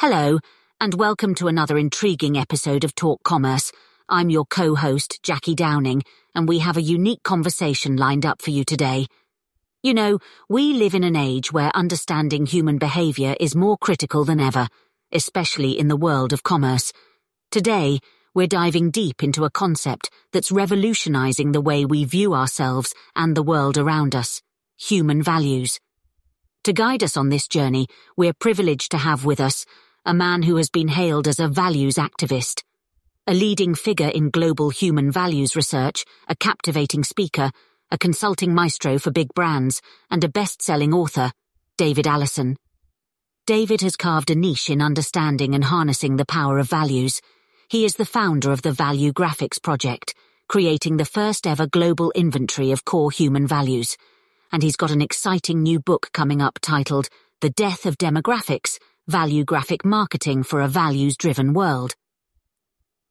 Hello, and welcome to another intriguing episode of Talk Commerce. I'm your co-host, Jackie Downing, and we have a unique conversation lined up for you today. You know, we live in an age where understanding human behavior is more critical than ever, especially in the world of commerce. Today, we're diving deep into a concept that's revolutionizing the way we view ourselves and the world around us human values. To guide us on this journey, we're privileged to have with us a man who has been hailed as a values activist, a leading figure in global human values research, a captivating speaker, a consulting maestro for big brands, and a best-selling author, David Allison. David has carved a niche in understanding and harnessing the power of values. He is the founder of the Valuegraphics Project, creating the first ever global inventory of core human values. And he's got an exciting new book coming up titled The Death of Demographics Valuegraphic Marketing for a Values Driven World.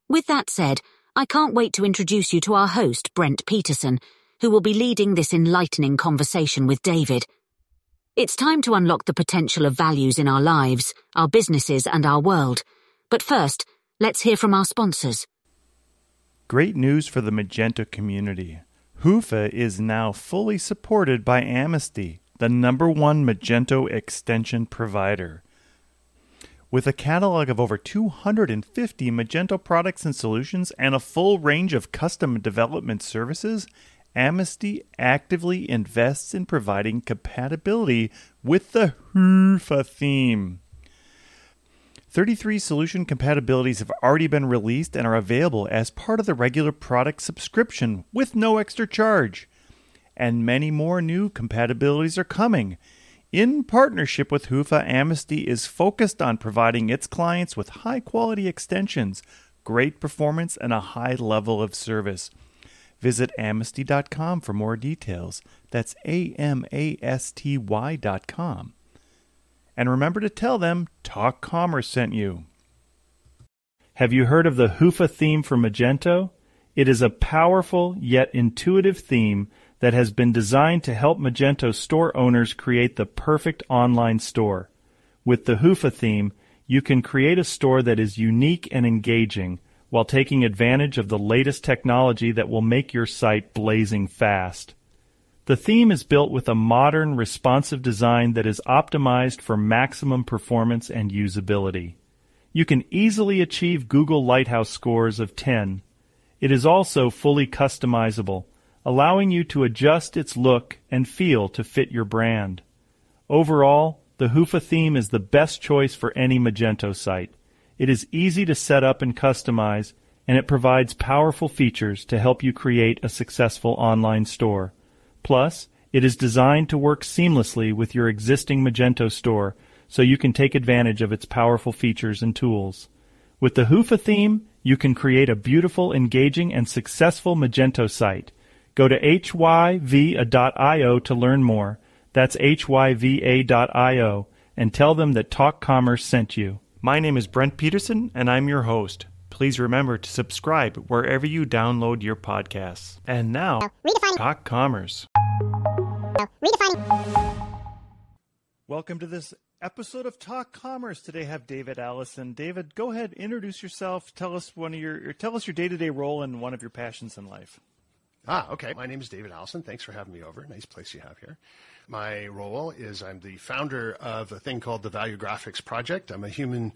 With that said, I can't wait to introduce you to our host, Brent Peterson, who will be leading this enlightening conversation with David. It's time to unlock the potential of values in our lives, our businesses, and our world. But first, let's hear from our sponsors. Great news for the Magento community. Hyvä is now fully supported by Amasty, the number one Magento extension provider. With a catalog of over 250 Magento products and solutions and a full range of custom development services, Amasty actively invests in providing compatibility with the Hyvä theme. 33 solution compatibilities have already been released and are available as part of the regular product subscription with no extra charge. And many more new compatibilities are coming. In partnership with Hyvä, Amasty is focused on providing its clients with high quality extensions, great performance, and a high level of service. Visit amasty.com for more details. That's A M A S T Y.com. And remember to tell them Talk Commerce sent you. Have you heard of the Hyvä theme for Magento? It is a powerful yet intuitive theme that has been designed to help Magento store owners create the perfect online store. With the Hyvä theme, you can create a store that is unique and engaging while taking advantage of the latest technology that will make your site blazing fast. The theme is built with a modern, responsive design that is optimized for maximum performance and usability. You can easily achieve Google Lighthouse scores of 10. It is also fully customizable, allowing you to adjust its look and feel to fit your brand. Overall, the Hyvä theme is the best choice for any Magento site. It is easy to set up and customize, and it provides powerful features to help you create a successful online store. Plus, it is designed to work seamlessly with your existing Magento store so you can take advantage of its powerful features and tools. With the Hyvä theme, you can create a beautiful, engaging, and successful Magento site. Go to hyva.io to learn more. That's hyva.io and tell them that Talk Commerce sent you. My name is Brent Peterson and I'm your host. Please remember to subscribe wherever you download your podcasts. And now, Talk Commerce. Welcome to this episode of Talk Commerce. Today I have David Allison. David, go ahead, introduce yourself. Tell us one of your tell us your day-to-day role and one of your passions in life. Ah, okay. My name is David Allison. Thanks for having me over. Nice place you have here. My role is I'm the founder of a thing called the Valuegraphics Project. I'm a human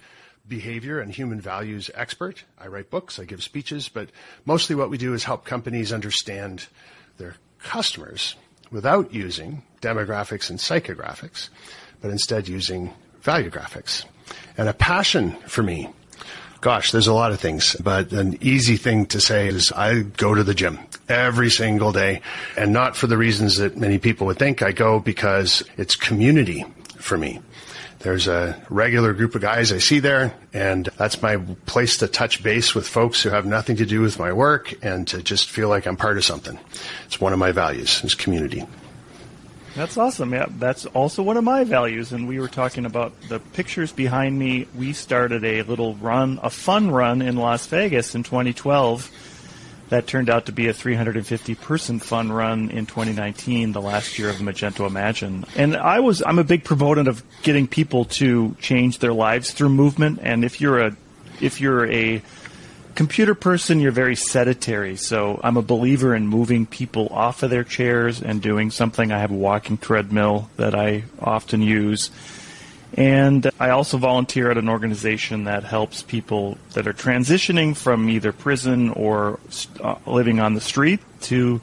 behavior and human values expert. I write books, I give speeches, but mostly what we do is help companies understand their customers without using demographics and psychographics, but instead using valuegraphics. And a passion for me Gosh, there's a lot of things, but an easy thing to say is I go to the gym every single day and not for the reasons that many people would think. I go because it's community for me. There's a regular group of guys I see there, and that's my place to touch base with folks who have nothing to do with my work and to just feel like I'm part of something. It's one of my values, is community. That's awesome. Yeah, that's also one of my values. And we were talking about the pictures behind me. We started a little run, a fun run in Las Vegas in 2012 that turned out to be a 350 person fun run in 2019, the last year of Magento Imagine. And I was, I'm a big proponent of getting people to change their lives through movement. And if you're a, if you're a computer person, you're very sedentary. So I'm a believer in moving people off of their chairs and doing something. I have a walking treadmill that I often use. And I also volunteer at an organization that helps people that are transitioning from either prison or uh, living on the street to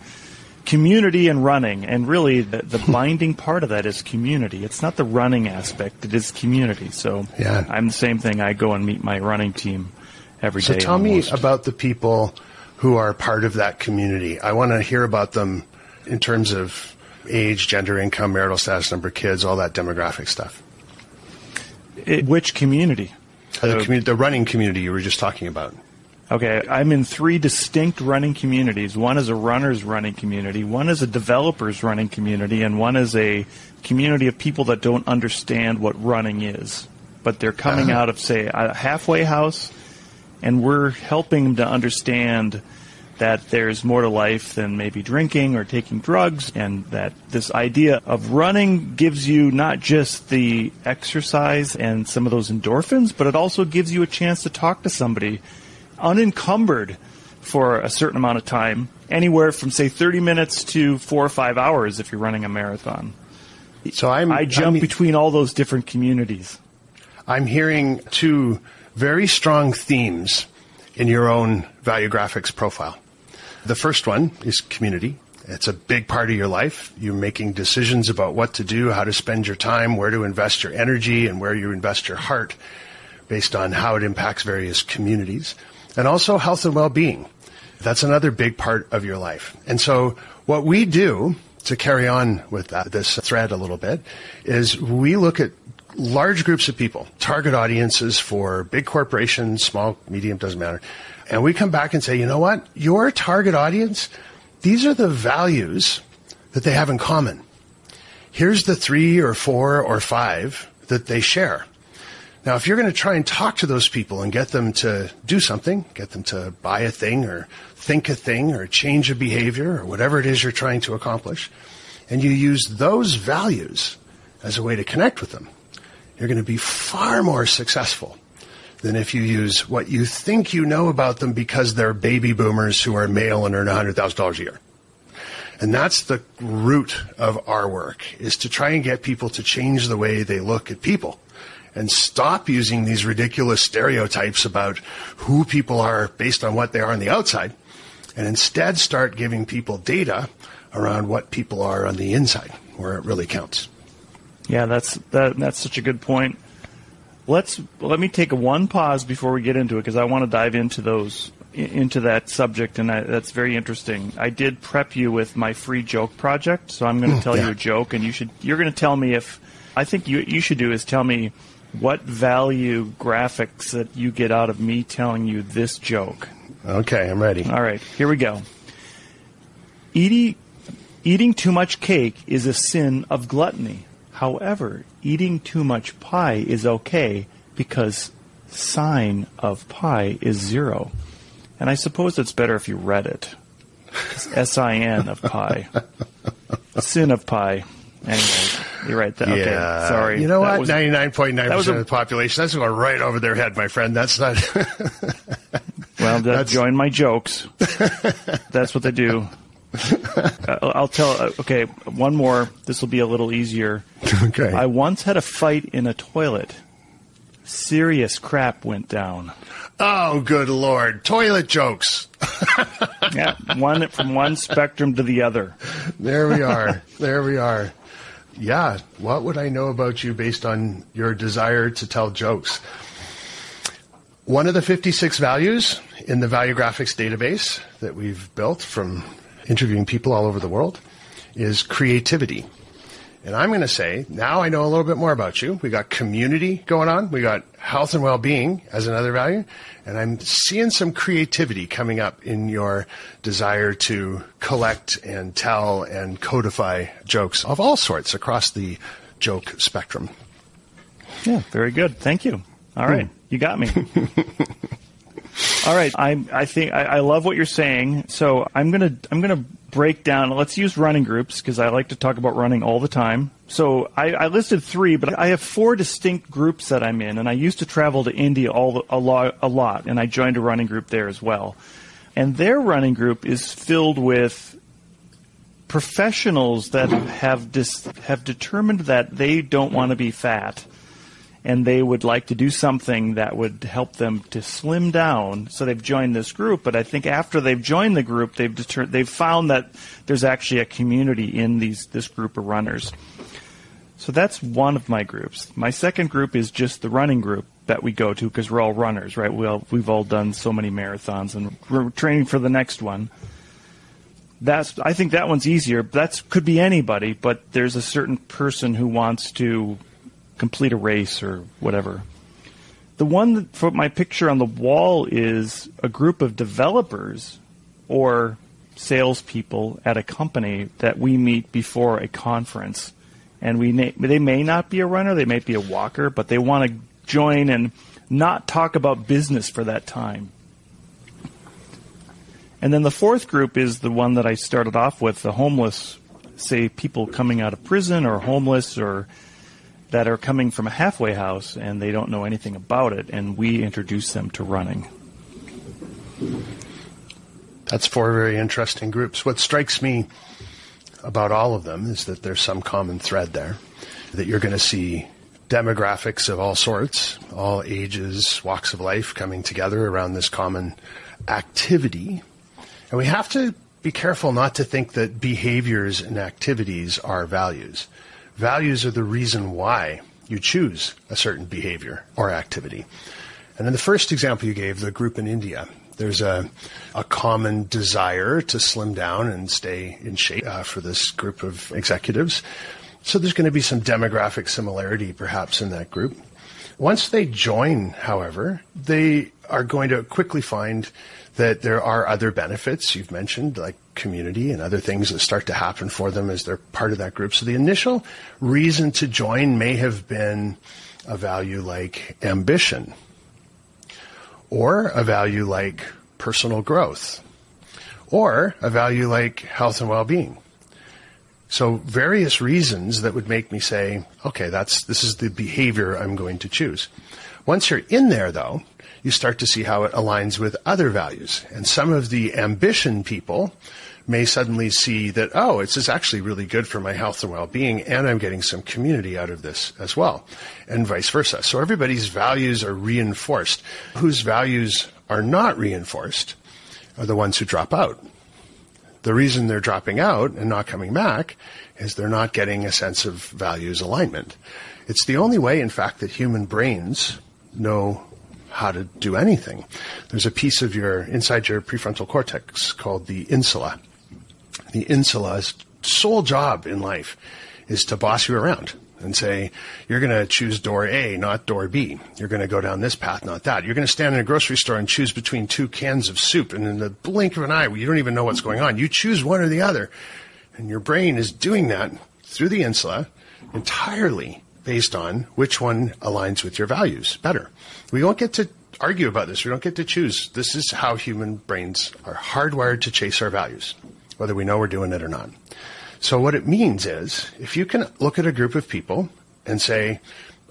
community and running. And really, the, the binding part of that is community. It's not the running aspect, it is community. So yeah. I'm the same thing. I go and meet my running team every so day. tell almost. me about the people who are part of that community. I want to hear about them in terms of age, gender, income, marital status, number of kids, all that demographic stuff. It, which community? Uh, the, commu- the running community you were just talking about. Okay, I'm in three distinct running communities. One is a runner's running community, one is a developer's running community, and one is a community of people that don't understand what running is. But they're coming Uh-huh. out of, say, a halfway house, and we're helping them to understand that there's more to life than maybe drinking or taking drugs, and that this idea of running gives you not just the exercise and some of those endorphins, but it also gives you a chance to talk to somebody unencumbered for a certain amount of time, anywhere from say 30 minutes to four or five hours if you're running a marathon. So I'm I jump I'm, between all those different communities. I'm hearing two very strong themes in your own valuegraphics profile. The first one is community. It's a big part of your life. You're making decisions about what to do, how to spend your time, where to invest your energy, and where you invest your heart based on how it impacts various communities. And also health and well-being. That's another big part of your life. And so what we do to carry on with that, this thread a little bit is we look at large groups of people, target audiences for big corporations, small, medium, doesn't matter. And we come back and say, you know what? Your target audience, these are the values that they have in common. Here's the three or four or five that they share. Now, if you're going to try and talk to those people and get them to do something, get them to buy a thing or think a thing or change a behavior or whatever it is you're trying to accomplish, and you use those values as a way to connect with them, you're going to be far more successful than if you use what you think you know about them because they're baby boomers who are male and earn $100,000 a year. And that's the root of our work is to try and get people to change the way they look at people and stop using these ridiculous stereotypes about who people are based on what they are on the outside and instead start giving people data around what people are on the inside where it really counts. Yeah, that's that, that's such a good point. Let's let me take a one pause before we get into it because I want to dive into those into that subject and I, that's very interesting. I did prep you with my free joke project, so I'm going to mm, tell yeah. you a joke and you should you're going to tell me if I think you you should do is tell me what valuegraphics that you get out of me telling you this joke. Okay, I'm ready. All right, here we go. Eating, eating too much cake is a sin of gluttony. However, eating too much pi is okay because sine of pi is zero. And I suppose it's better if you read it. S I N of pi. Sin of pi. Anyway, you're right. That, Okay, Yeah. sorry. You know That what? Point nine that was percent of the population. That's going right over their head, my friend. That's not. Well, that, That's- join my jokes. That's what they do. I'll tell. uh, Okay, one more. This will be a little easier. okay. I once had a fight in a toilet. Serious crap went down. oh, good lord! Toilet jokes. Yeah, one from one spectrum to the other. There we are. there we are. Yeah. What would I know about you based on your desire to tell jokes? One of the 56 values in the valuegraphics database that we've built from interviewing people all over the world is creativity. And I'm going to say, now I know a little bit more about you. We got community going on. We got health and well-being as another value. And I'm seeing some creativity coming up in your desire to collect and tell and codify jokes of all sorts across the joke spectrum. Yeah, very good. Thank you. All right, hmm. you got me. All right, I I think I, I love what you're saying. So I'm gonna I'm gonna break down. Let's use running groups because I like to talk about running all the time. So I, I, listed three, but I have four distinct groups that I'm in, and I used to travel to India all a lot, a lot, and I joined a running group there as well. And their running group is filled with professionals that have dis, have determined that they don't want to be fat and they would like to do something that would help them to slim down. So they've joined this group, but I think after they've joined the group, they've deter- they've found that there's actually a community in these this group of runners. So that's one of my groups. My second group is just the running group that we go to because we're all runners, right? We all, we've all done so many marathons and we're training for the next one. That's I think that one's easier. That could be anybody, but there's a certain person who wants to complete a race or whatever. The one that for my picture on the wall is a group of developers or salespeople at a company that we meet before a conference. And we they may not be a runner, they may be a walker, but they want to join and not talk about business for that time. And then the fourth group is the one that I started off with the homeless, say people coming out of prison or homeless or that are coming from a halfway house and they don't know anything about it, and we introduce them to running. That's four very interesting groups. What strikes me about all of them is that there's some common thread there, that you're going to see demographics of all sorts, all ages, walks of life coming together around this common activity. And we have to be careful not to think that behaviors and activities are values. Values are the reason why you choose a certain behavior or activity. And in the first example you gave, the group in India, there's a, a common desire to slim down and stay in shape uh, for this group of executives. So there's going to be some demographic similarity perhaps in that group. Once they join, however, they are going to quickly find that there are other benefits you've mentioned, like community and other things that start to happen for them as they're part of that group. So the initial reason to join may have been a value like ambition or a value like personal growth or a value like health and well-being. So various reasons that would make me say, okay, that's, this is the behavior I'm going to choose. Once you're in there though, you start to see how it aligns with other values. And some of the ambition people may suddenly see that, oh, it's is actually really good for my health and well-being, and I'm getting some community out of this as well, and vice versa. So everybody's values are reinforced. Whose values are not reinforced are the ones who drop out. The reason they're dropping out and not coming back is they're not getting a sense of values alignment. It's the only way, in fact, that human brains know how to do anything. There's a piece of your inside your prefrontal cortex called the insula. The insula's sole job in life is to boss you around and say, you're going to choose door A, not door B. You're going to go down this path, not that. You're going to stand in a grocery store and choose between two cans of soup, and in the blink of an eye, you don't even know what's going on. You choose one or the other. And your brain is doing that through the insula entirely based on which one aligns with your values better. We don't get to argue about this. We don't get to choose. This is how human brains are hardwired to chase our values, whether we know we're doing it or not. So what it means is if you can look at a group of people and say,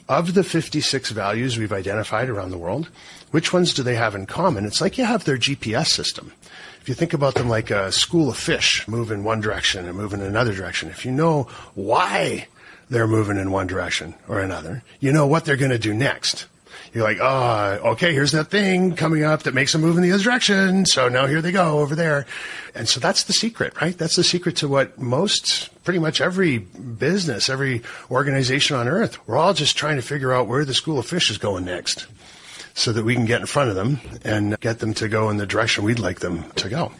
of the 56 values we've identified around the world, which ones do they have in common? It's like you have their GPS system. If you think about them like a school of fish move in one direction and move in another direction, if you know why they're moving in one direction or another. You know what they're going to do next. You're like, oh, okay, here's that thing coming up that makes them move in the other direction. So now here they go over there. And so that's the secret, right? That's the secret to what most, pretty much every business, every organization on earth, we're all just trying to figure out where the school of fish is going next so that we can get in front of them and get them to go in the direction we'd like them to go.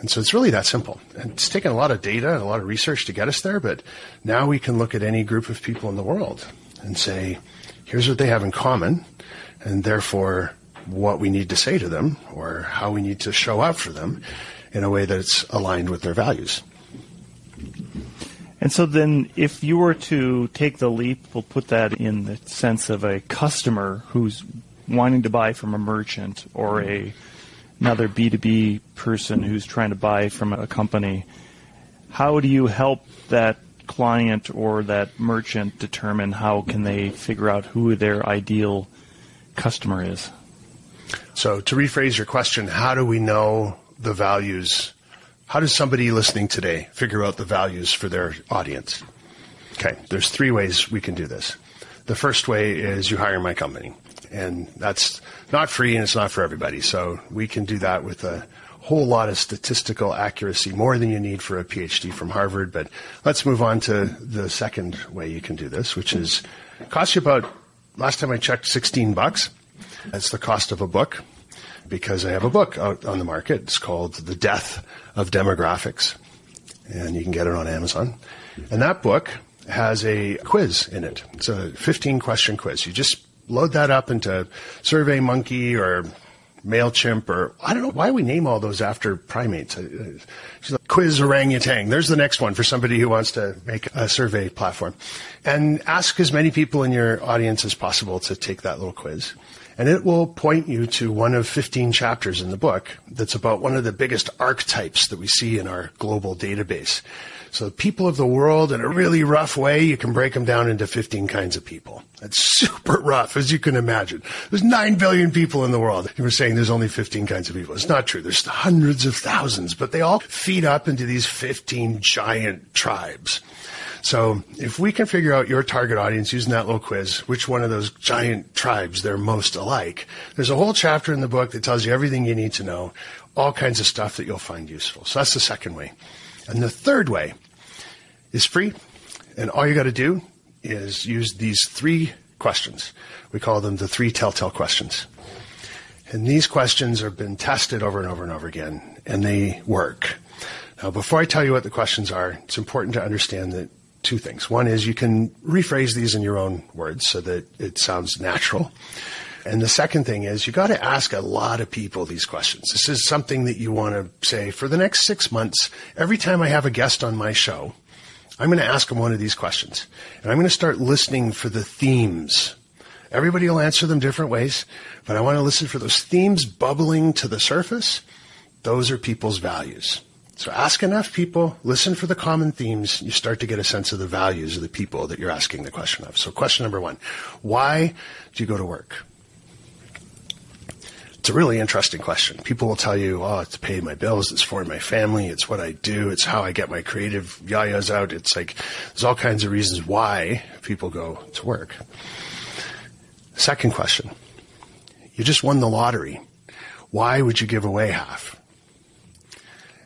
And so it's really that simple. And it's taken a lot of data and a lot of research to get us there, but now we can look at any group of people in the world and say, here's what they have in common, and therefore what we need to say to them or how we need to show up for them in a way that's aligned with their values. And so then, if you were to take the leap, we'll put that in the sense of a customer who's wanting to buy from a merchant or a another B2B person who's trying to buy from a company, how do you help that client or that merchant determine how can they figure out who their ideal customer is? So to rephrase your question, how do we know the values? How does somebody listening today figure out the values for their audience? Okay, there's three ways we can do this. The first way is you hire my company and that's not free and it's not for everybody. So we can do that with a whole lot of statistical accuracy, more than you need for a PhD from Harvard. But let's move on to the second way you can do this, which is cost you about last time I checked, 16 bucks. That's the cost of a book because I have a book out on the market. It's called The Death of Demographics. And you can get it on Amazon. And that book has a quiz in it. It's a 15 question quiz. You just load that up into SurveyMonkey or MailChimp or I don't know why we name all those after primates. Uh, quiz orangutan. There's the next one for somebody who wants to make a survey platform. And ask as many people in your audience as possible to take that little quiz. And it will point you to one of 15 chapters in the book that's about one of the biggest archetypes that we see in our global database. So people of the world in a really rough way, you can break them down into 15 kinds of people. That's super rough, as you can imagine. There's 9 billion people in the world. You were saying there's only 15 kinds of people. It's not true. There's hundreds of thousands, but they all feed up into these 15 giant tribes. So if we can figure out your target audience using that little quiz, which one of those giant tribes they're most alike, there's a whole chapter in the book that tells you everything you need to know, all kinds of stuff that you'll find useful. So that's the second way. And the third way is free, and all you got to do is use these three questions. We call them the three telltale questions. And these questions have been tested over and over and over again, and they work. Now, before I tell you what the questions are, it's important to understand that two things. One is you can rephrase these in your own words so that it sounds natural. And the second thing is you got to ask a lot of people these questions. This is something that you want to say for the next six months. Every time I have a guest on my show, I'm going to ask them one of these questions. And I'm going to start listening for the themes. Everybody will answer them different ways, but I want to listen for those themes bubbling to the surface. Those are people's values. So ask enough people, listen for the common themes, you start to get a sense of the values of the people that you're asking the question of. So question number one, why do you go to work? It's a really interesting question. People will tell you, oh, it's to pay my bills, it's for my family, it's what I do, it's how I get my creative yayas out. It's like, there's all kinds of reasons why people go to work. Second question. You just won the lottery. Why would you give away half?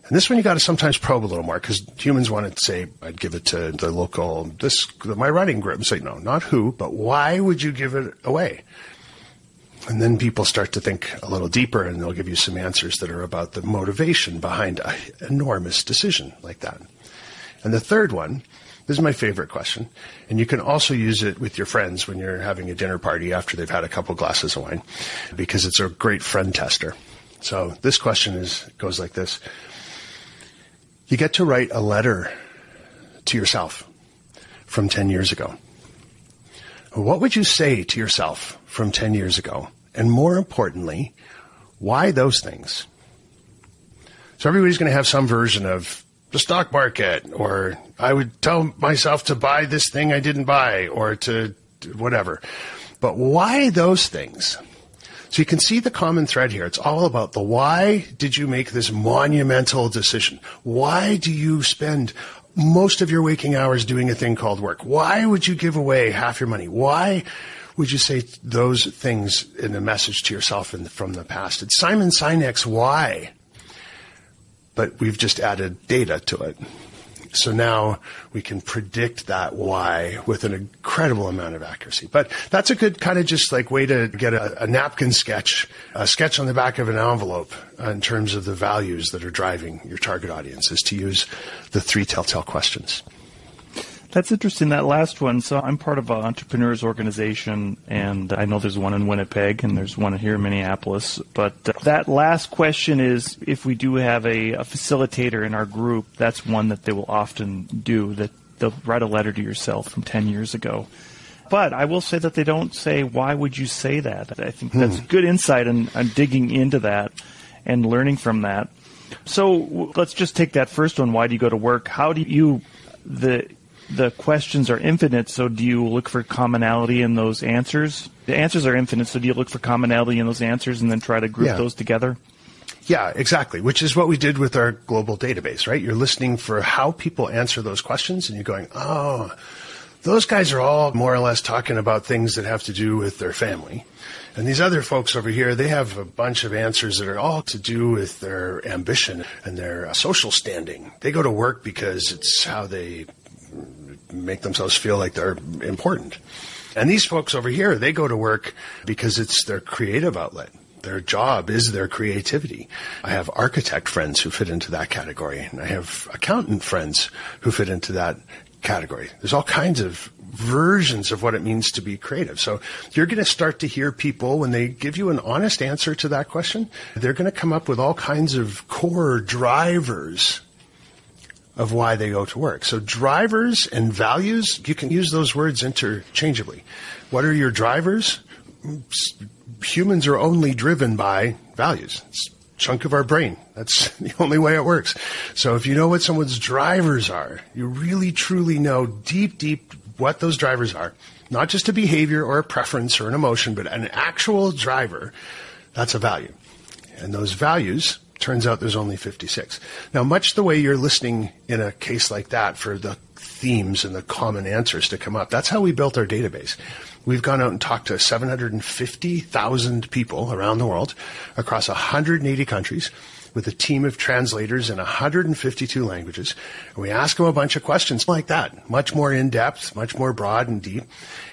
And this one you got to sometimes probe a little more because humans want to say, I'd give it to the local, this, my writing group. Say, no, not who, but why would you give it away? And then people start to think a little deeper and they'll give you some answers that are about the motivation behind an enormous decision like that. And the third one, this is my favorite question, and you can also use it with your friends when you're having a dinner party after they've had a couple glasses of wine, because it's a great friend tester. So this question is goes like this: You get to write a letter to yourself from ten years ago. What would you say to yourself from ten years ago? And more importantly, why those things? So everybody's going to have some version of the stock market, or I would tell myself to buy this thing I didn't buy, or to whatever. But why those things? So you can see the common thread here. It's all about the why did you make this monumental decision? Why do you spend most of your waking hours doing a thing called work? Why would you give away half your money? Why would you say those things in a message to yourself in, from the past? It's Simon Sinek's why, but we've just added data to it. So now we can predict that why with an incredible amount of accuracy. But that's a good kind of just like way to get a, a napkin sketch, a sketch on the back of an envelope in terms of the values that are driving your target audience is to use the three telltale questions. That's interesting, that last one. So I'm part of an entrepreneurs organization, and I know there's one in Winnipeg and there's one here in Minneapolis. But uh, that last question is if we do have a, a facilitator in our group, that's one that they will often do, that they'll write a letter to yourself from 10 years ago. But I will say that they don't say, why would you say that? I think that's good insight and in, in digging into that and learning from that. So let's just take that first one. Why do you go to work? How do you, the, the questions are infinite, so do you look for commonality in those answers? The answers are infinite, so do you look for commonality in those answers and then try to group Yeah. those together? Yeah, exactly. Which is what we did with our global database, right? You're listening for how people answer those questions and you're going, oh, those guys are all more or less talking about things that have to do with their family. And these other folks over here, they have a bunch of answers that are all to do with their ambition and their social standing. They go to work because it's how they make themselves feel like they're important. And these folks over here, they go to work because it's their creative outlet. Their job is their creativity. I have architect friends who fit into that category, and I have accountant friends who fit into that category. There's all kinds of versions of what it means to be creative. So you're going to start to hear people when they give you an honest answer to that question, they're going to come up with all kinds of core drivers of why they go to work. So drivers and values, you can use those words interchangeably. What are your drivers? Humans are only driven by values. It's chunk of our brain. That's the only way it works. So if you know what someone's drivers are, you really truly know deep, deep what those drivers are. Not just a behavior or a preference or an emotion, but an actual driver. That's a value. And those values, turns out there's only 56. Now, much the way you're listening in a case like that for the themes and the common answers to come up, that's how we built our database. We've gone out and talked to 750,000 people around the world across 180 countries with a team of translators in 152 languages. And we ask them a bunch of questions like that, much more in depth, much more broad and deep.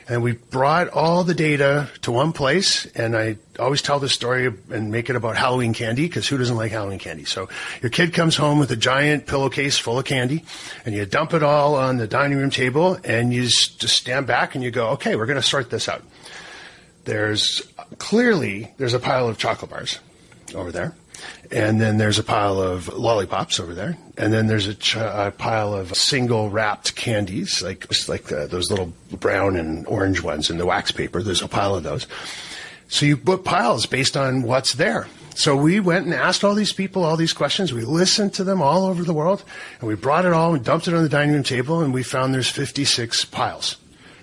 And we brought all the data to one place. And I always tell this story and make it about Halloween candy because who doesn't like Halloween candy? So your kid comes home with a giant pillowcase full of candy and you dump it all on the dining room table and you just stand back and you go, okay, we're going to sort this out. There's clearly, there's a pile of chocolate bars over there. And then there's a pile of lollipops over there. And then there's a, ch- a pile of single wrapped candies, like like uh, those little brown and orange ones in the wax paper. There's a pile of those. So you put piles based on what's there. So we went and asked all these people all these questions. We listened to them all over the world, and we brought it all and dumped it on the dining room table, and we found there's 56 piles.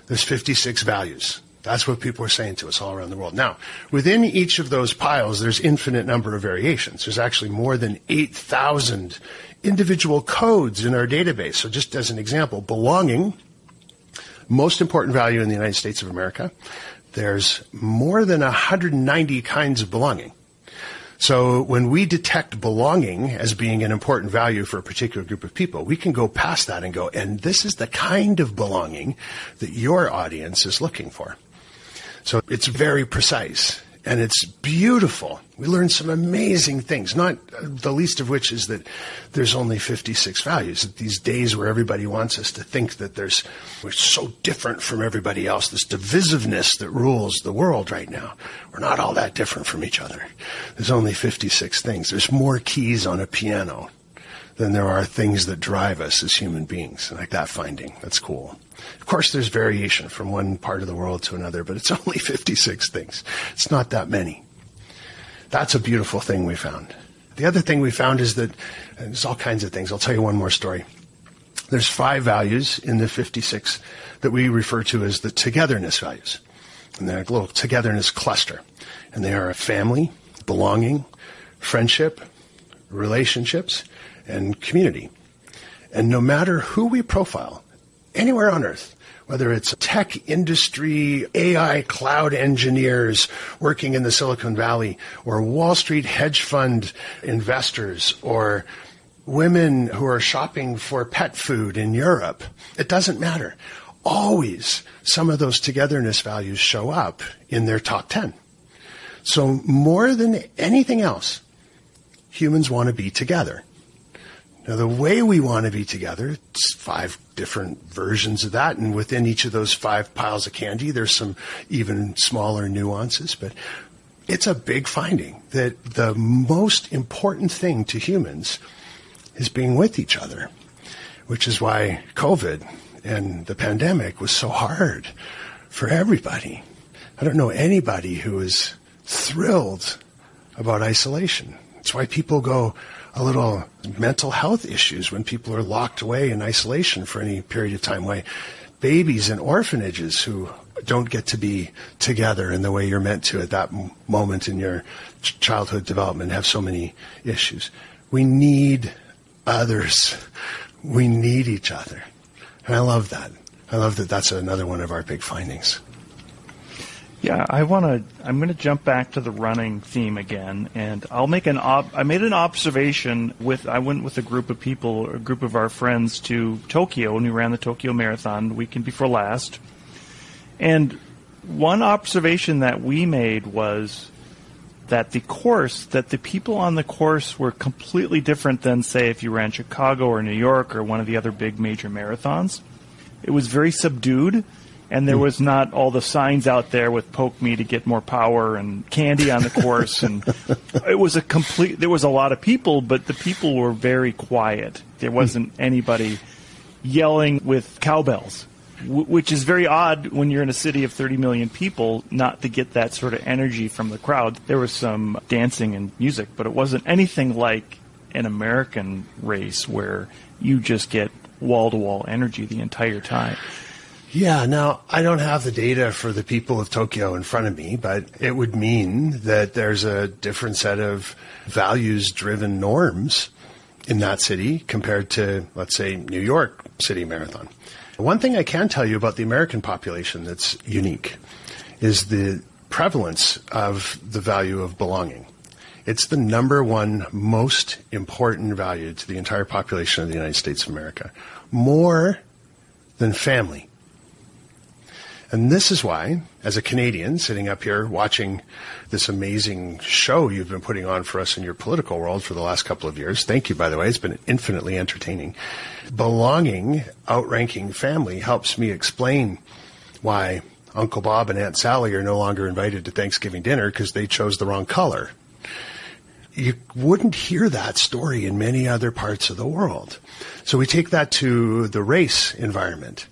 There's 56 values. That's what people are saying to us all around the world. Now, within each of those piles, there's infinite number of variations. There's actually more than 8,000 individual codes in our database. So just as an example, belonging, most important value in the United States of America, there's more than 190 kinds of belonging. So when we detect belonging as being an important value for a particular group of people, we can go past that and go, and this is the kind of belonging that your audience is looking for. So it's very precise and it's beautiful. We learn some amazing things, not the least of which is that there's only 56 values. These days where everybody wants us to think that there's, we're so different from everybody else, this divisiveness that rules the world right now. We're not all that different from each other. There's only 56 things. There's more keys on a piano than there are things that drive us as human beings. Like that finding. That's cool. Of course, there's variation from one part of the world to another, but it's only 56 things. It's not that many. That's a beautiful thing we found. The other thing we found is that there's all kinds of things. I'll tell you one more story. There's five values in the 56 that we refer to as the togetherness values. And they're a little togetherness cluster. And they are family, belonging, friendship, relationships, and community. And no matter who we profile, anywhere on earth, whether it's tech industry, AI cloud engineers working in the Silicon Valley, or Wall Street hedge fund investors, or women who are shopping for pet food in Europe, it doesn't matter. Always some of those togetherness values show up in their top 10. So more than anything else, humans want to be together. Now, the way we want to be together, it's five different versions of that, and within each of those five piles of candy, there's some even smaller nuances, but it's a big finding that the most important thing to humans is being with each other, which is why COVID and the pandemic was so hard for everybody. I don't know anybody who is thrilled about isolation. It's why people go a little mental health issues when people are locked away in isolation for any period of time. Why babies in orphanages who don't get to be together in the way you're meant to at that moment in your ch- childhood development have so many issues. We need others. We need each other. And I love that. I love that that's another one of our big findings. Yeah, I want to. I'm going to jump back to the running theme again, and I'll make an. Ob- I made an observation with. I went with a group of people, a group of our friends, to Tokyo, and we ran the Tokyo Marathon the weekend before last. And one observation that we made was that the course, that the people on the course were completely different than, say, if you ran Chicago or New York or one of the other big major marathons. It was very subdued and there was not all the signs out there with poke me to get more power and candy on the course. And it was a complete there was a lot of people but the people were very quiet. There wasn't anybody yelling with cowbells which is very odd when you're in a city of 30 million people not to get that sort of energy from the crowd. There was some dancing and music but it wasn't anything like an american race where you just get wall to wall energy the entire time yeah, now I don't have the data for the people of Tokyo in front of me, but it would mean that there's a different set of values driven norms in that city compared to, let's say, New York City Marathon. One thing I can tell you about the American population that's unique is the prevalence of the value of belonging. It's the number one most important value to the entire population of the United States of America, more than family and this is why, as a Canadian sitting up here watching this amazing show you've been putting on for us in your political world for the last couple of years, thank you, by the way, it's been infinitely entertaining. Belonging, outranking family helps me explain why Uncle Bob and Aunt Sally are no longer invited to Thanksgiving dinner because they chose the wrong color. You wouldn't hear that story in many other parts of the world. So we take that to the race environment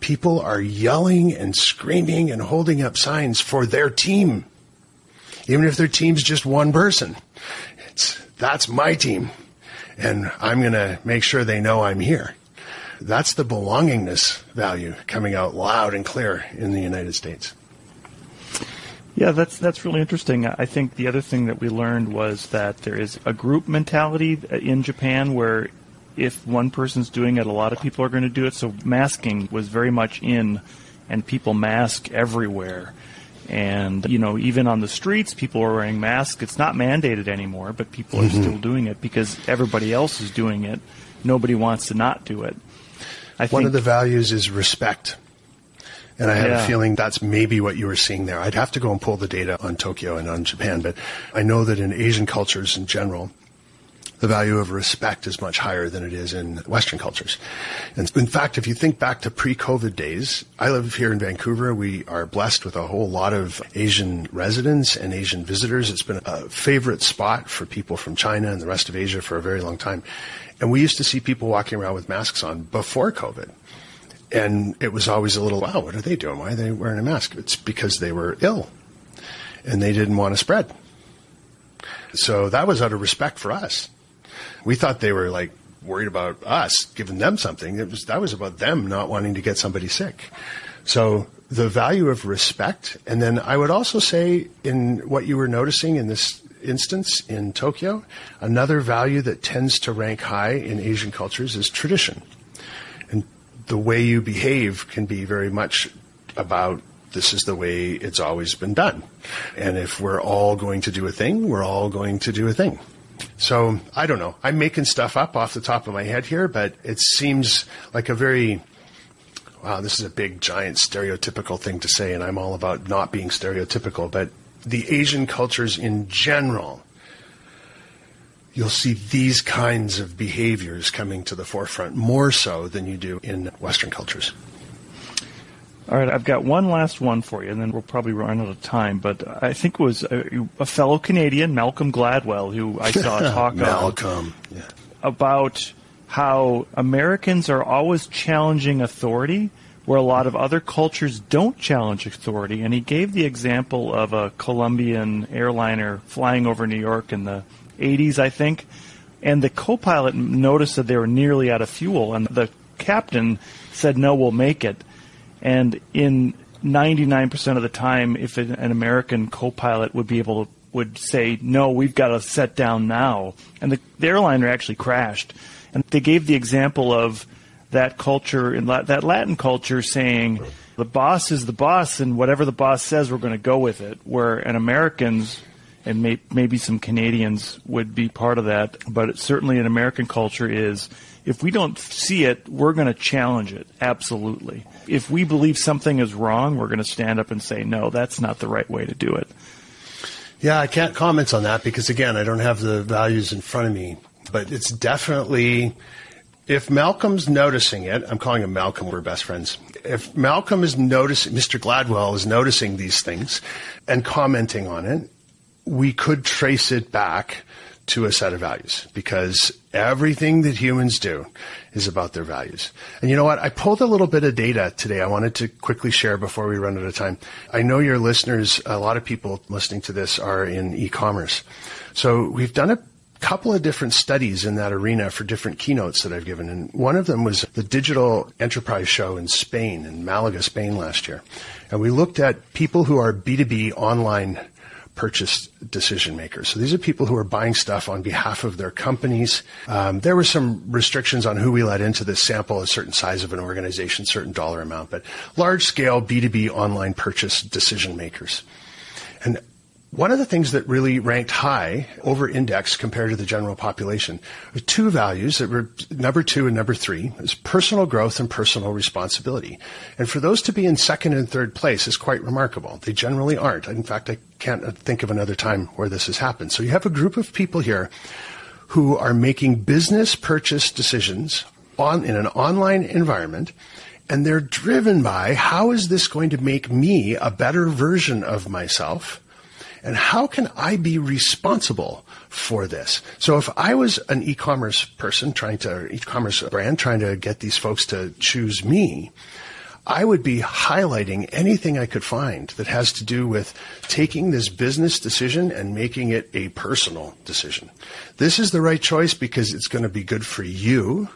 people are yelling and screaming and holding up signs for their team. Even if their team's just one person. It's, that's my team. And I'm going to make sure they know I'm here. That's the belongingness value coming out loud and clear in the United States. Yeah, that's that's really interesting. I think the other thing that we learned was that there is a group mentality in Japan where if one person's doing it, a lot of people are going to do it. So masking was very much in, and people mask everywhere. And, you know, even on the streets, people are wearing masks. It's not mandated anymore, but people mm-hmm. are still doing it because everybody else is doing it. Nobody wants to not do it. I One of the values is respect. And I have yeah. a feeling that's maybe what you were seeing there. I'd have to go and pull the data on Tokyo and on Japan, but I know that in Asian cultures in general, the value of respect is much higher than it is in Western cultures. And in fact, if you think back to pre-COVID days, I live here in Vancouver. We are blessed with a whole lot of Asian residents and Asian visitors. It's been a favorite spot for people from China and the rest of Asia for a very long time. And we used to see people walking around with masks on before COVID. And it was always a little, wow, what are they doing? Why are they wearing a mask? It's because they were ill and they didn't want to spread. So that was out of respect for us we thought they were like worried about us giving them something. It was that was about them not wanting to get somebody sick. So the value of respect, and then I would also say in what you were noticing in this instance in Tokyo, another value that tends to rank high in Asian cultures is tradition. And the way you behave can be very much about this is the way it's always been done. And if we're all going to do a thing, we're all going to do a thing. So I don't know. I'm making stuff up off the top of my head here, but it seems like a very wow, this is a big, giant, stereotypical thing to say, and I'm all about not being stereotypical, but the Asian cultures in general, you'll see these kinds of behaviors coming to the forefront more so than you do in Western cultures. All right, I've got one last one for you, and then we'll probably run out of time. But I think it was a, a fellow Canadian, Malcolm Gladwell, who I saw talk Malcolm. Yeah. about how Americans are always challenging authority, where a lot of other cultures don't challenge authority. And he gave the example of a Colombian airliner flying over New York in the 80s, I think. And the co pilot noticed that they were nearly out of fuel, and the captain said, No, we'll make it. And in 99% of the time, if an American co pilot would be able to would say, no, we've got to set down now. And the, the airliner actually crashed. And they gave the example of that culture, in La- that Latin culture, saying, the boss is the boss, and whatever the boss says, we're going to go with it. Where an Americans and may, maybe some Canadians would be part of that, but certainly an American culture is if we don't see it, we're going to challenge it. Absolutely. If we believe something is wrong, we're going to stand up and say, no, that's not the right way to do it. Yeah, I can't comment on that because again, I don't have the values in front of me, but it's definitely if Malcolm's noticing it, I'm calling him Malcolm, we're best friends. If Malcolm is noticing, Mr. Gladwell is noticing these things and commenting on it, we could trace it back to a set of values because everything that humans do is about their values. And you know what? I pulled a little bit of data today I wanted to quickly share before we run out of time. I know your listeners, a lot of people listening to this are in e-commerce. So we've done a couple of different studies in that arena for different keynotes that I've given. And one of them was the Digital Enterprise Show in Spain, in Malaga, Spain last year. And we looked at people who are B2B online purchase decision makers. So these are people who are buying stuff on behalf of their companies. Um, there were some restrictions on who we let into this sample, a certain size of an organization, certain dollar amount, but large scale B2B online purchase decision makers. And one of the things that really ranked high over index compared to the general population two values that were number two and number three is personal growth and personal responsibility. And for those to be in second and third place is quite remarkable. They generally aren't. In fact, I can't think of another time where this has happened. So you have a group of people here who are making business purchase decisions on, in an online environment and they're driven by how is this going to make me a better version of myself? And how can I be responsible for this? So if I was an e-commerce person trying to, e-commerce brand trying to get these folks to choose me, I would be highlighting anything I could find that has to do with taking this business decision and making it a personal decision. This is the right choice because it's going to be good for you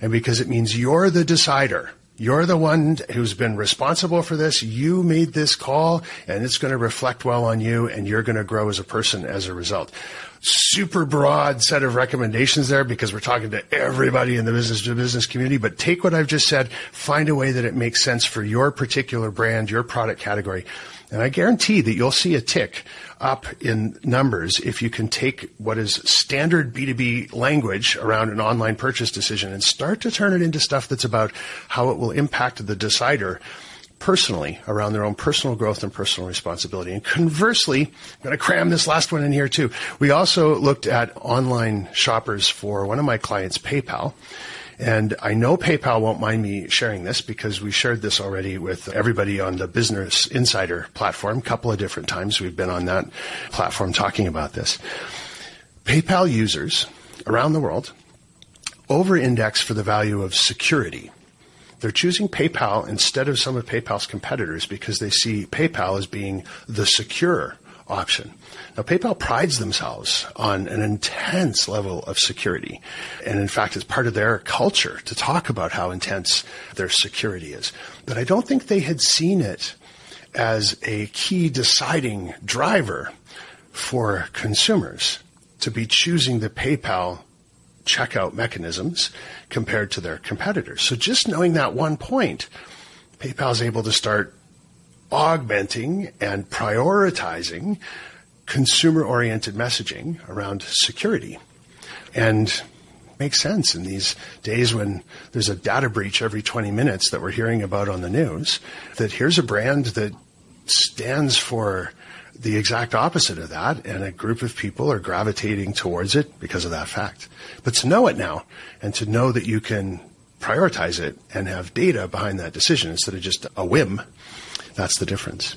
and because it means you're the decider. You're the one who's been responsible for this. You made this call and it's going to reflect well on you and you're going to grow as a person as a result. Super broad set of recommendations there because we're talking to everybody in the business to business community, but take what I've just said, find a way that it makes sense for your particular brand, your product category. And I guarantee that you'll see a tick up in numbers if you can take what is standard B2B language around an online purchase decision and start to turn it into stuff that's about how it will impact the decider personally around their own personal growth and personal responsibility. And conversely, I'm going to cram this last one in here too. We also looked at online shoppers for one of my clients, PayPal. And I know PayPal won't mind me sharing this because we shared this already with everybody on the Business Insider platform. A couple of different times we've been on that platform talking about this. PayPal users around the world over index for the value of security. They're choosing PayPal instead of some of PayPal's competitors because they see PayPal as being the secure option. Now, PayPal prides themselves on an intense level of security. And in fact, it's part of their culture to talk about how intense their security is. But I don't think they had seen it as a key deciding driver for consumers to be choosing the PayPal checkout mechanisms compared to their competitors. So just knowing that one point, PayPal is able to start augmenting and prioritizing consumer oriented messaging around security. And makes sense in these days when there's a data breach every 20 minutes that we're hearing about on the news that here's a brand that stands for the exact opposite of that and a group of people are gravitating towards it because of that fact. But to know it now and to know that you can prioritize it and have data behind that decision instead of just a whim, that's the difference.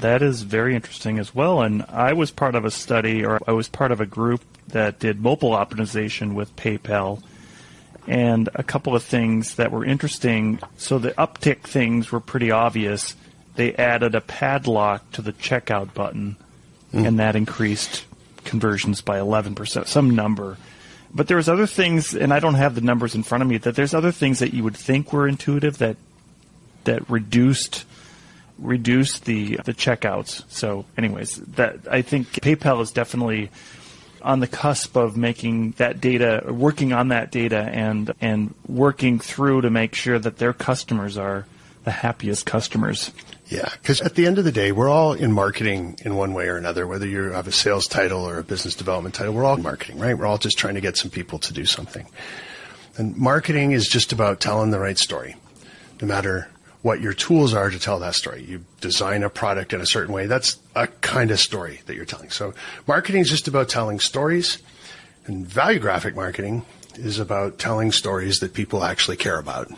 That is very interesting as well. And I was part of a study, or I was part of a group that did mobile optimization with PayPal. and a couple of things that were interesting. So the uptick things were pretty obvious. They added a padlock to the checkout button, mm. and that increased conversions by 11%, some number. But there was other things, and I don't have the numbers in front of me, that there's other things that you would think were intuitive that that reduced reduced the the checkouts. So, anyways, that I think PayPal is definitely on the cusp of making that data, working on that data, and and working through to make sure that their customers are the happiest customers. Yeah, because at the end of the day, we're all in marketing in one way or another. Whether you have a sales title or a business development title, we're all marketing, right? We're all just trying to get some people to do something. And marketing is just about telling the right story, no matter what your tools are to tell that story. You design a product in a certain way. That's a kind of story that you're telling. So marketing is just about telling stories and valuegraphic marketing is about telling stories that people actually care about.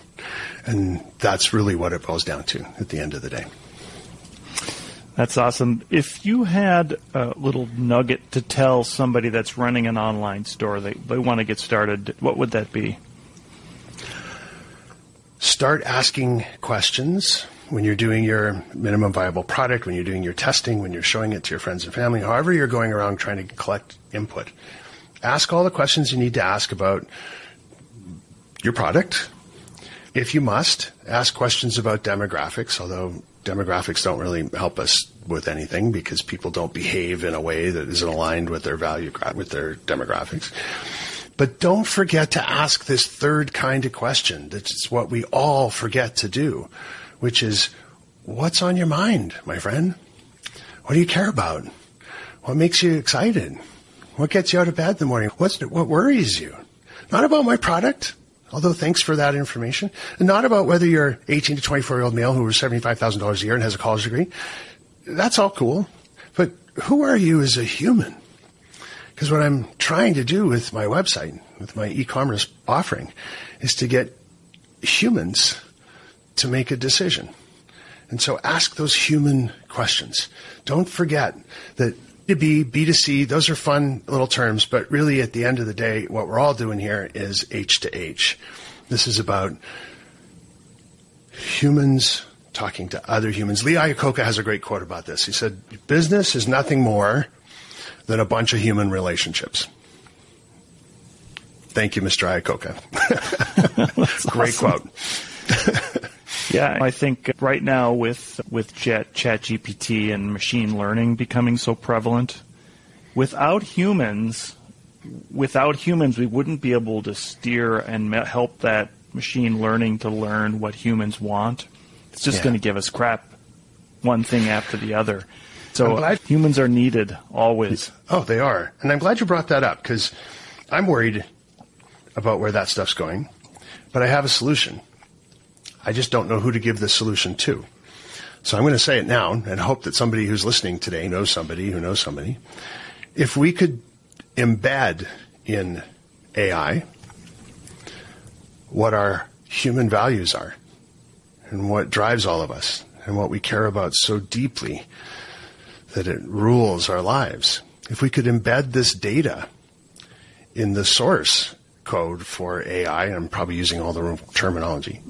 And that's really what it boils down to at the end of the day. That's awesome. If you had a little nugget to tell somebody that's running an online store, they, they want to get started, what would that be? Start asking questions when you're doing your minimum viable product, when you're doing your testing, when you're showing it to your friends and family, however you're going around trying to collect input. Ask all the questions you need to ask about your product. If you must, ask questions about demographics, although demographics don't really help us with anything because people don't behave in a way that isn't aligned with their value, with their demographics. But don't forget to ask this third kind of question. That's what we all forget to do, which is, what's on your mind, my friend? What do you care about? What makes you excited? What gets you out of bed in the morning? What's, what worries you? Not about my product, although thanks for that information. And not about whether you're 18 to 24 year old male who earns $75,000 a year and has a college degree. That's all cool. But who are you as a human? Because what I'm trying to do with my website, with my e-commerce offering, is to get humans to make a decision. And so ask those human questions. Don't forget that B2B, B2C, those are fun little terms, but really at the end of the day, what we're all doing here is H to H. This is about humans talking to other humans. Lee Iacocca has a great quote about this. He said, business is nothing more than a bunch of human relationships. Thank you, Mr. Iacocca. Great quote. yeah, I think right now with with ChatGPT and machine learning becoming so prevalent, without humans, without humans, we wouldn't be able to steer and help that machine learning to learn what humans want. It's just yeah. going to give us crap, one thing after the other. So glad, humans are needed always. Oh, they are. And I'm glad you brought that up because I'm worried about where that stuff's going, but I have a solution. I just don't know who to give the solution to. So I'm going to say it now and hope that somebody who's listening today knows somebody who knows somebody. If we could embed in AI what our human values are and what drives all of us and what we care about so deeply that it rules our lives. If we could embed this data in the source code for AI, I'm probably using all the wrong terminology,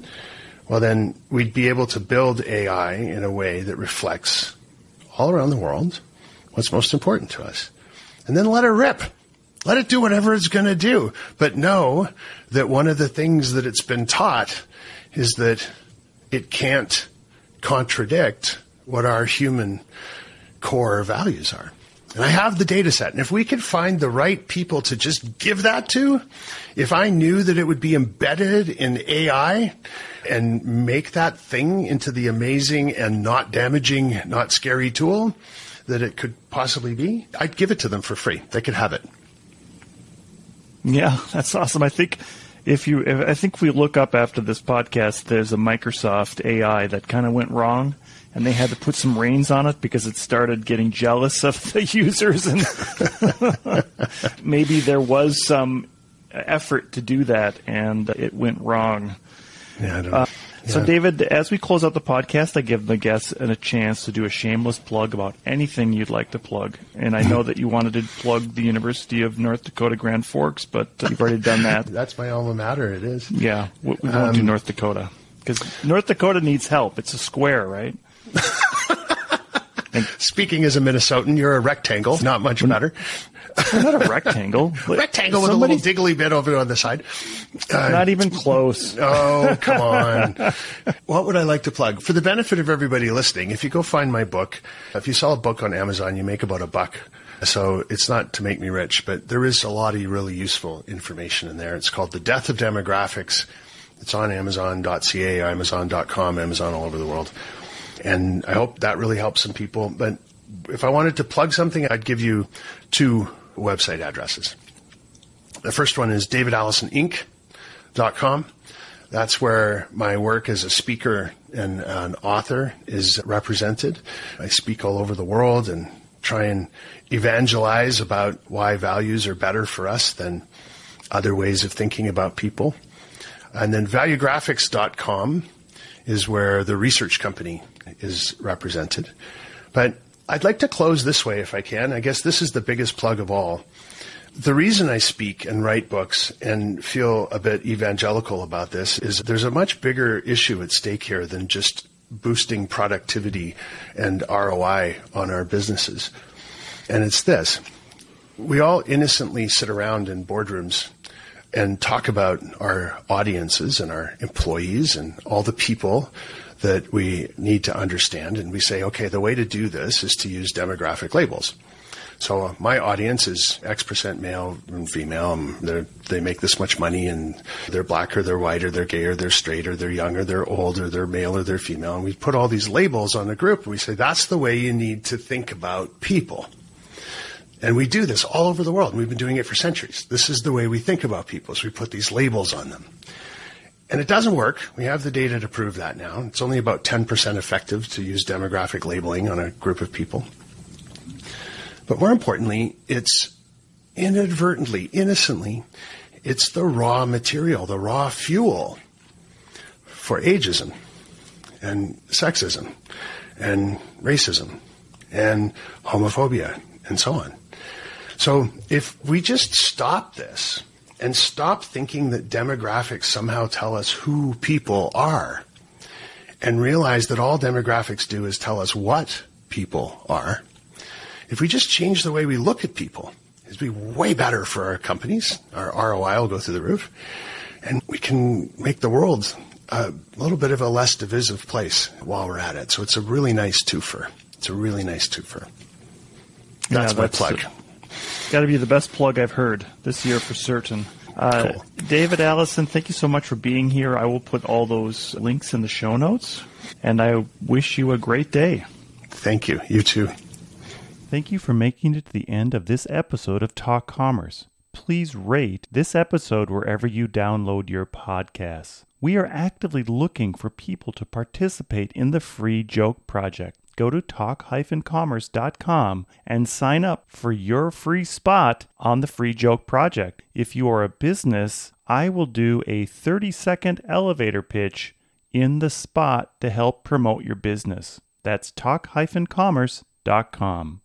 well, then we'd be able to build AI in a way that reflects all around the world what's most important to us. And then let it rip. Let it do whatever it's going to do. But know that one of the things that it's been taught is that it can't contradict what our human core values are. And I have the data set. And if we could find the right people to just give that to, if I knew that it would be embedded in AI and make that thing into the amazing and not damaging, not scary tool that it could possibly be, I'd give it to them for free. They could have it. Yeah, that's awesome. I think if you, if, I think if we look up after this podcast, there's a Microsoft AI that kind of went wrong and they had to put some reins on it because it started getting jealous of the users and maybe there was some effort to do that and it went wrong. Yeah, uh, So, David, as we close out the podcast, I give the guests a chance to do a shameless plug about anything you'd like to plug. And I know that you wanted to plug the University of North Dakota Grand Forks, but you've already done that. That's my alma mater. It is. Yeah, we, we won't do um, North Dakota because North Dakota needs help. It's a square, right? Speaking as a Minnesotan, you're a rectangle. Not much better. Not a rectangle. rectangle with a little diggly bit over on the side. Uh, not even close. Oh, come on. what would I like to plug? For the benefit of everybody listening, if you go find my book, if you sell a book on Amazon, you make about a buck. So it's not to make me rich, but there is a lot of really useful information in there. It's called The Death of Demographics. It's on Amazon.ca, Amazon.com, Amazon all over the world. And I hope that really helps some people. But if I wanted to plug something, I'd give you two website addresses. The first one is davidallisoninc.com. That's where my work as a speaker and an author is represented. I speak all over the world and try and evangelize about why values are better for us than other ways of thinking about people. And then valuegraphics.com is where the research company is represented. But I'd like to close this way if I can. I guess this is the biggest plug of all. The reason I speak and write books and feel a bit evangelical about this is there's a much bigger issue at stake here than just boosting productivity and ROI on our businesses. And it's this. We all innocently sit around in boardrooms and talk about our audiences and our employees and all the people that we need to understand. And we say, okay, the way to do this is to use demographic labels. So my audience is X percent male and female. They're, they make this much money, and they're black or they're white or they're gay or they're straight or they're young or they're old or they're male or they're female. And we put all these labels on the group. We say that's the way you need to think about people. And we do this all over the world. We've been doing it for centuries. This is the way we think about people. So we put these labels on them. And it doesn't work. We have the data to prove that now. It's only about 10% effective to use demographic labeling on a group of people. But more importantly, it's inadvertently, innocently, it's the raw material, the raw fuel for ageism and sexism and racism and homophobia and so on. So if we just stop this and stop thinking that demographics somehow tell us who people are and realize that all demographics do is tell us what people are, if we just change the way we look at people, it'd be way better for our companies. Our ROI will go through the roof. And we can make the world a little bit of a less divisive place while we're at it. So it's a really nice twofer. It's a really nice twofer. That's Yeah, my that's- plug. Got to be the best plug I've heard this year for certain. Uh, Cool. David Allison, thank you so much for being here. I will put all those links in the show notes, and I wish you a great day. Thank you. You too. Thank you for making it to the end of this episode of Talk Commerce. Please rate this episode wherever you download your podcasts. We are actively looking for people to participate in the Free Joke Project. Go to talk-commerce.com and sign up for your free spot on the Free Joke Project. If you are a business, I will do a 30-second elevator pitch in the spot to help promote your business. That's talk-commerce.com.